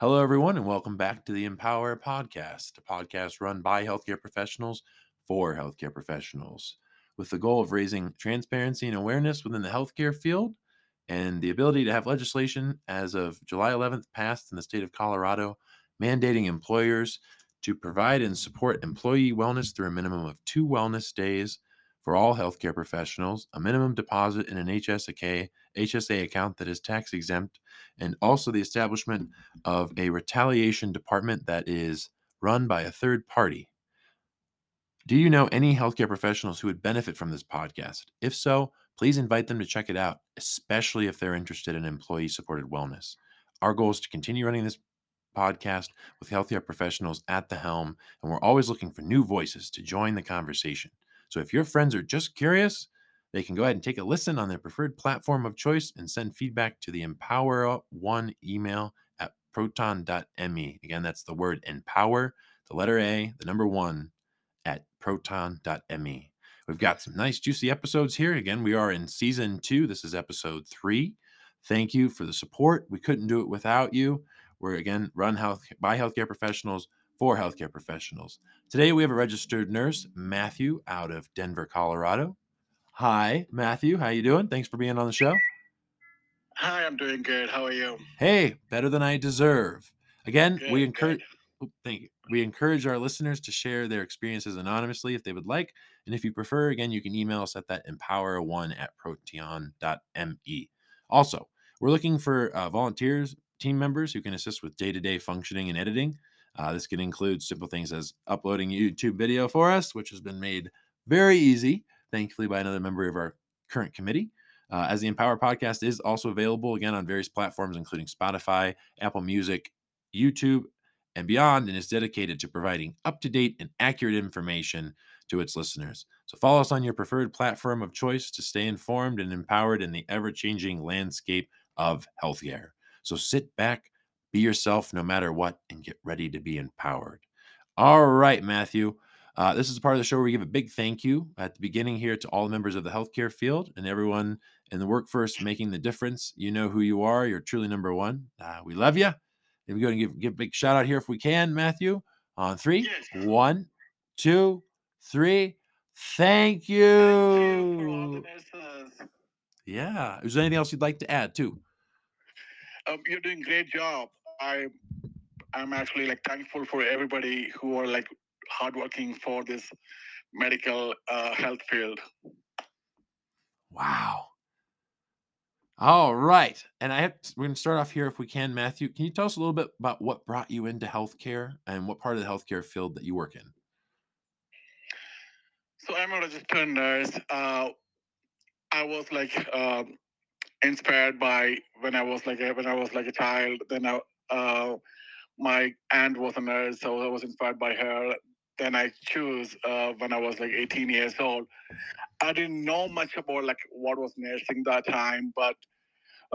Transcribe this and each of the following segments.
Hello, everyone, and welcome back to the Empower Podcast, a podcast run by healthcare professionals for healthcare professionals, with the goal of raising transparency and awareness within the healthcare field and the ability to have legislation as of July 11th passed in the state of Colorado, mandating employers to provide and support employee wellness through a minimum of two wellness days for all healthcare professionals, a minimum deposit in an HSA, HSA account that is tax exempt, and also the establishment of a retaliation department that is run by a third party. Do you know any healthcare professionals who would benefit from this podcast? If so, please invite them to check it out, especially if they're interested in employee supported wellness. Our goal is to continue running this podcast with healthcare professionals at the helm, and we're always looking for new voices to join the conversation. So if your friends are just curious, they can go ahead and take a listen on their preferred platform of choice and send feedback to the Empower One email at proton.me. Again, that's the word empower, the letter A, the number one at proton.me. We've got some nice, juicy episodes here. Again, we are in season two. This is episode three. Thank you for the support. We couldn't do it without you. We're again run health by healthcare professionals for healthcare professionals. Today we have a registered nurse, Matthew, out of Denver, Colorado. Hi, Matthew. How you doing? Thanks for being on the show. Hi, I'm doing good. How are you? Hey, better than I deserve. Again, Good, we encourage thank you. We encourage our listeners to share their experiences anonymously if they would like. And if you prefer, again, you can email us at that empower1 at proton.me. Also, we're looking for uh, volunteers, team members who can assist with day to day functioning and editing. Uh, this can include simple things as uploading YouTube video for us, which has been made very easy, thankfully, by another member of our current committee. Uh, as the Empower podcast is also available again on various platforms, including Spotify, Apple Music, YouTube, and beyond, and is dedicated to providing up to date and accurate information to its listeners. So follow us on your preferred platform of choice to stay informed and empowered in the ever changing landscape of healthcare. So sit back, be yourself no matter what, and get ready to be empowered. All right, Matthew. Uh, this is a part of the show where we give a big thank you at the beginning here to all the members of the healthcare field and everyone in the workforce making the difference. You know who you are. You're truly number one. Uh, we love you. And we go and give, give a big shout out here if we can, Matthew. On three, Yes. one, two, three. Thank Thank you the you. Yeah. Is there anything else you'd like to add too? Um, you're doing a great job. I, I'm actually like thankful for everybody who are like hardworking for this medical uh, health field. Wow. All right. And I have we're going to start off here if we can, Matthew. Can you tell us a little bit about what brought you into healthcare and what part of the healthcare field that you work in? So I'm a registered nurse. Uh, I was like um, inspired by when I was like a, when I was like a child. Then I, uh, my aunt was a nurse, so I was inspired by her. Then I choose uh, when I was like 18 years old. I didn't know much about like what was nursing that time, but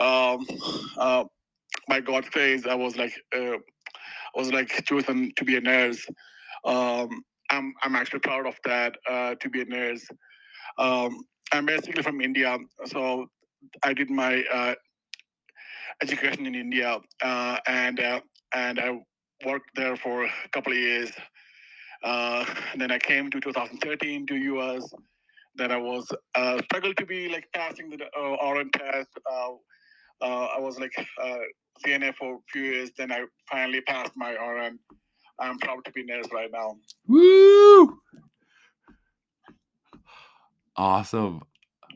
um, uh, by God's grace, I was like uh, I was like chosen to be a nurse. Um, I'm I'm actually proud of that uh, to be a nurse. Um, I'm basically from India, so I did my uh, education in India, uh, and uh, and I worked there for a couple of years. Uh, and then I came to 2013 to US. Then I was struggled to be like passing the uh, RN test. I was like CNA for a few years. Then I finally passed my RN. I'm proud to be nurse right now. Woo! Awesome.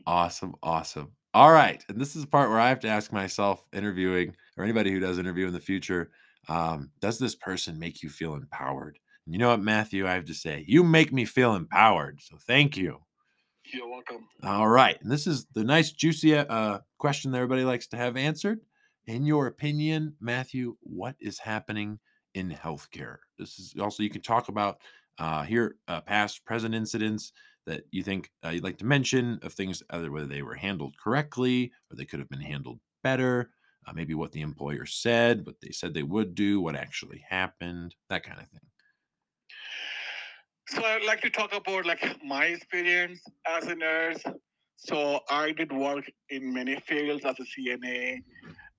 Awesome. Awesome. All right. And this is the part where I have to ask myself, interviewing or anybody who does interview in the future, um, does this person make you feel empowered? And you know what, Matthew, I have to say, you make me feel empowered. So thank you. You're welcome. All right. And this is the nice, juicy uh, question that everybody likes to have answered. In your opinion, Matthew, what is happening in healthcare? This is also, you can talk about uh, here uh, past present incidents that you think uh, you'd like to mention of things, either whether they were handled correctly or they could have been handled better. Uh, maybe what the employer said, what they said they would do, what actually happened, that kind of thing. So I'd like to talk about like my experience as a nurse. So I did work in many fields as a CNA,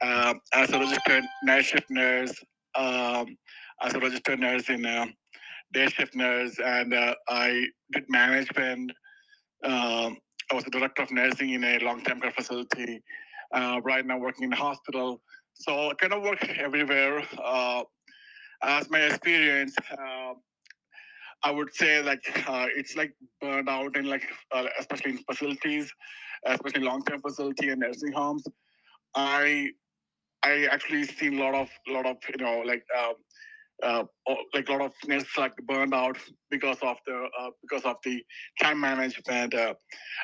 uh, as a registered night shift nurse, um, as a registered nurse in uh, day shift nurse, and uh, I did management. Um, I was the director of nursing in a long-term care facility. Uh, right now, working in a hospital. So I kind of work everywhere. Uh, as my experience, uh, I would say like uh, it's like burned out in like uh, especially in facilities, especially long-term facility and nursing homes. I I actually seen a lot of lot of you know like um, uh, like a lot of nurses like burned out because of the uh, because of the time management. Uh,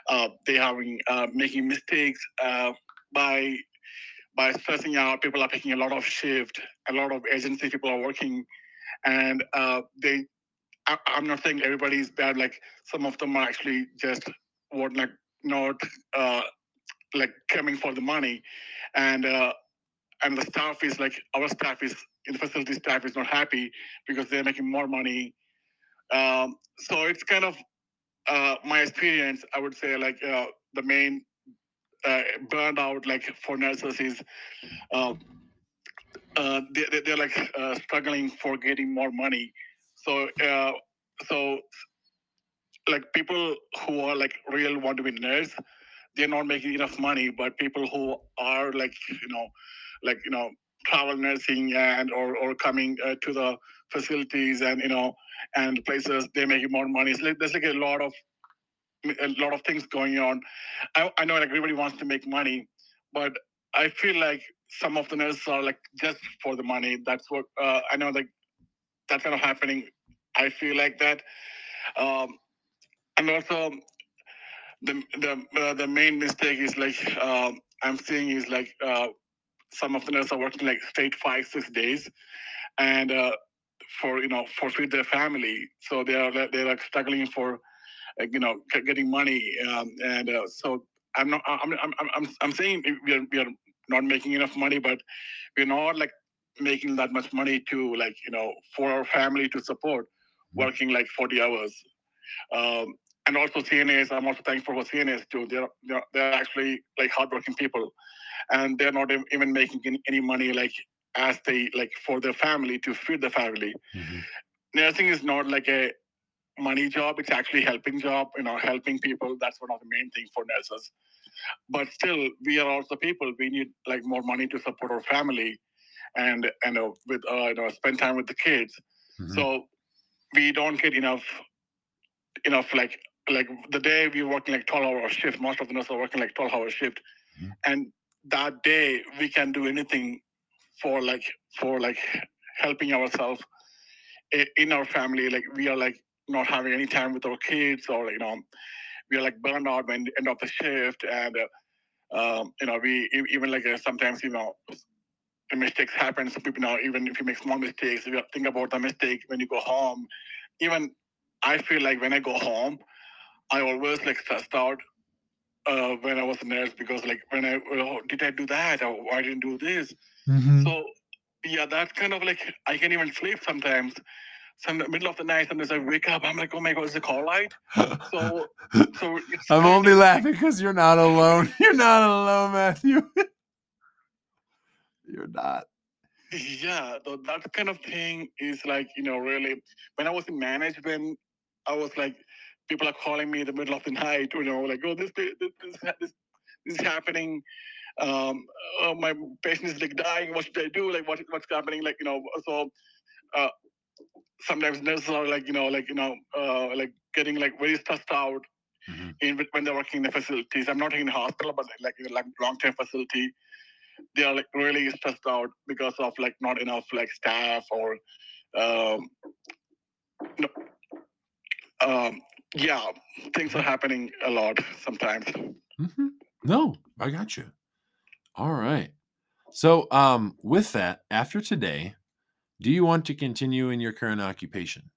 uh, they having uh, making mistakes uh, by by stressing out. People are taking a lot of shift. A lot of agency people are working, and uh, they. I, I'm not saying everybody is bad. Like some of them are actually just what like not like coming for the money, and uh, and the staff is like our staff is in the facility staff is not happy because they're making more money. Um, so it's kind of uh, my experience. I would say like uh, the main uh, burned out like for nurses is uh, uh, they, they- they're like uh, struggling for getting more money. So uh, so like people who are like real want to be nurse, they're not making enough money. But people who are like you know like you know travel nursing and or or coming uh, to the facilities and you know and places they're making more money. There's like a lot of a lot of things going on. I, I know like everybody wants to make money, but I feel like some of the nurses are like just for the money. That's what uh, I know. Like that's kind of happening. I feel like that, um, and also the the uh, the main mistake is like um, I'm seeing is like uh, some of the nurses are working like straight five six days, and uh, for you know for feed their family. So they are they're like struggling for like, you know getting money, um, and uh, so I'm not I'm I'm I'm I'm, I'm saying we are we are not making enough money, but we're not like making that much money to like you know for our family to support working like 40 hours. Um, and also cnas i'm also thankful for cnas too. They're they're, they're actually like hardworking people and they're not even making any, money like as they like for their family to feed the family Mhm. nursing is not like a money job it's actually helping job you know helping people that's one of the main things for nurses but still we are also people we need like more money to support our family and and uh, with uh, you know spend time with the kids Mhm. so we don't get enough enough like like the day we're working like 12 hour shift most of the nurses are working like 12 hour shift Mhm. and that day we can do anything for like for like helping ourselves in our family. Like we are like not having any time with our kids or you know we are like burned out when end of the shift and uh, um, you know we even like uh, sometimes you know mistakes happen. So people know even if you make small mistakes you think about the mistake when you go home. Even i feel like when i go home i always like out uh, when i was a nurse because like when i oh, did i do that or why didn't do this Mhm. so yeah that's kind of like i can even sleep sometimes some middle of the night sometimes i wake up i'm like oh my god is the call light so so I'm only of- laughing because you're not alone. You're not alone, Matthew. you're not. yeah so that kind of thing is like you know really when i was in management i was like people are calling me in the middle of the night you know like oh this this this, this, is happening. Um uh, my patient is like dying. What should i do? Like what what's happening? Like you know so uh sometimes nurses are like you know like you know uh like getting like very stressed out Mhm. in when they're working in the facilities. I'm not in a hospital but like in a like long-term facility they are like really stressed out because of like not enough like staff or um no, um yeah things are happening a lot sometimes Mhm. No, I got you. All right. So, um, with that, after today, do you want to continue in your current occupation?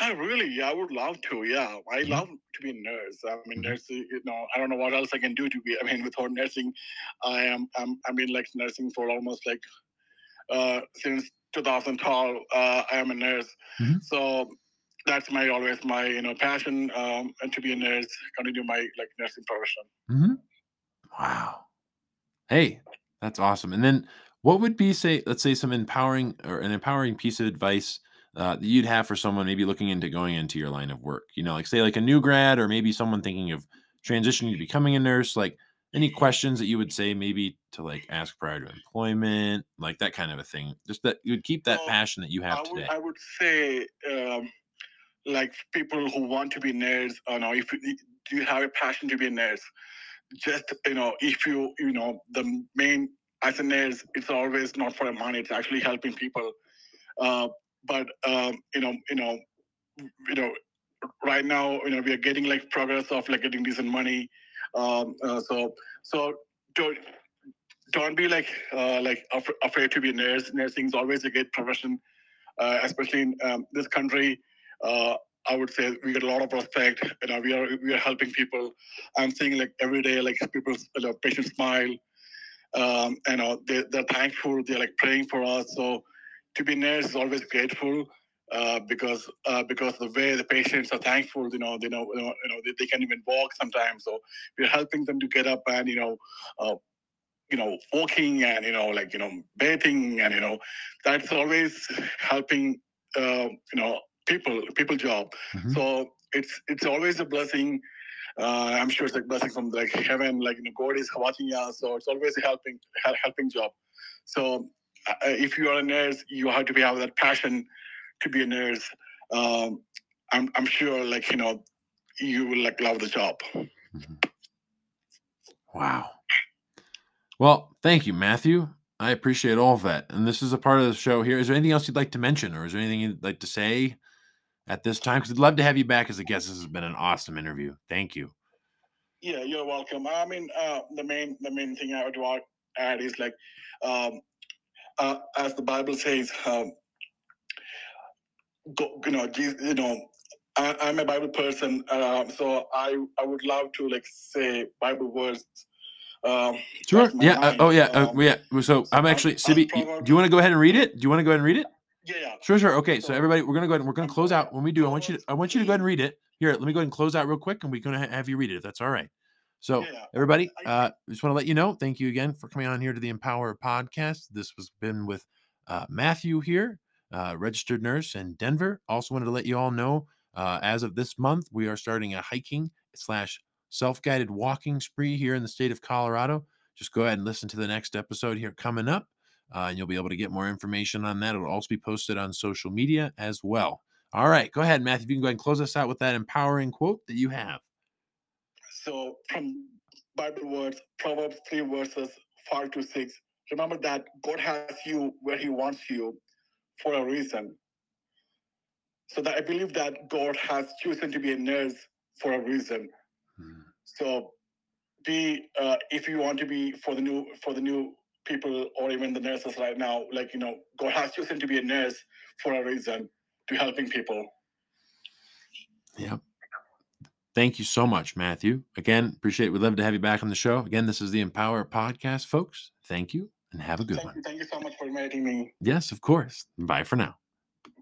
i really i would love to yeah i Mhm. love to be a nurse i mean Mhm. nursing you know i don't know what else i can do to be i mean without nursing i am i'm i mean like nursing for almost like uh since 2012 uh i am a nurse Mhm. so that's my always my you know passion um and to be a nurse continue my like nursing profession Mm-hmm. Wow. Hey, that's awesome. And then what would be say let's say some empowering or an empowering piece of advice uh, that you'd have for someone maybe looking into going into your line of work you know like say like a new grad or maybe someone thinking of transitioning to becoming a nurse like any questions that you would say maybe to like ask prior to employment like that kind of a thing just that you would keep that passion that you have I would, today I would say, um, like people who want to be nerds, or know, if you, you have a passion to be a nurse, just you know, if you you know the main as a nurse, it's always not for the money; it's actually helping people. Uh, but um, you know, you know, you know, right now, you know, we are getting like progress of like getting decent money. Um, uh, so so don't don't be like uh, like af- afraid to be a nurse. Nursing is always a great profession, uh, especially in um, this country. Uh, I would say we get a lot of respect. You know, we are we are helping people. I'm seeing like every day, like people, you know, patients smile. Um, you know, they they're thankful. They're like praying for us. So to be nurse is always grateful. Uh, because uh, because the way the patients are thankful, you know, they know, you know, you know they, they can even walk sometimes. So we're helping them to get up and you know, uh, you know, walking and you know, like you know, bathing and you know, that's always helping, uh, you know, people people job. Mhm. So it's it's always a blessing. Uh, I'm sure it's a blessing from like heaven, like you know, God is watching us. So it's always a helping helping job. So uh, if you are a nurse, you have to be have that passion to be a nurse. Um, I'm I'm sure, like you know, you will like love the job. Wow. Well, thank you, Matthew. I appreciate all of that. And this is a part of the show here. Is there anything else you'd like to mention or is there anything you'd like to say at this time? Because I'd love to have you back as a guest. This has been an awesome interview. Thank you. Yeah, you're welcome. I mean, uh, the main the main thing I would want to add is like, um, uh, as the Bible says, um, go, you know, Jesus, you know, I, I'm a Bible person, uh, so I I would love to like say Bible words. Um, Sure. Yeah. uh, oh, yeah. Uh, Um, yeah. So I'm I'm- actually, Sibi, do you want to go ahead and read it? Do you want to go ahead and read it? Yeah, yeah. Sure, sure. Okay, so everybody, we're gonna go ahead and we're gonna close out. When we do, I want you to I want you to go ahead and read it. Here, let me go ahead and close out real quick, and we're gonna ha- have you read it if that's all right. So, Yeah, everybody, I- uh, just want to let you know. Thank you again for coming on here to the Empower Podcast. This was been with uh, Matthew here, uh, registered nurse in Denver. Also wanted to let you all know, uh, as of this month, we are starting a hiking slash self guided walking spree here in the state of Colorado. Just go ahead and listen to the next episode here coming up uh, and you'll be able to get more information on that. It'll also be posted on social media as well. All right, go ahead, Matthew. If you can go ahead and close us out with that empowering quote that you have. So from Bible words, Proverbs 3 verses 5 to 6, remember that God has you where he wants you for a reason. So that I believe that God has chosen to be a nurse for a reason. So be uh, if you want to be for the new for the new people or even the nurses right now, like you know, God has chosen to be a nurse for a reason to helping people. Yep. Thank you so much, Matthew. Again, appreciate it. We'd love to have you back on the show. Again, this is the Empower Podcast, folks. Thank you and have a good Thank one. you, thank you so much for inviting me. Yes, of course. Bye for now.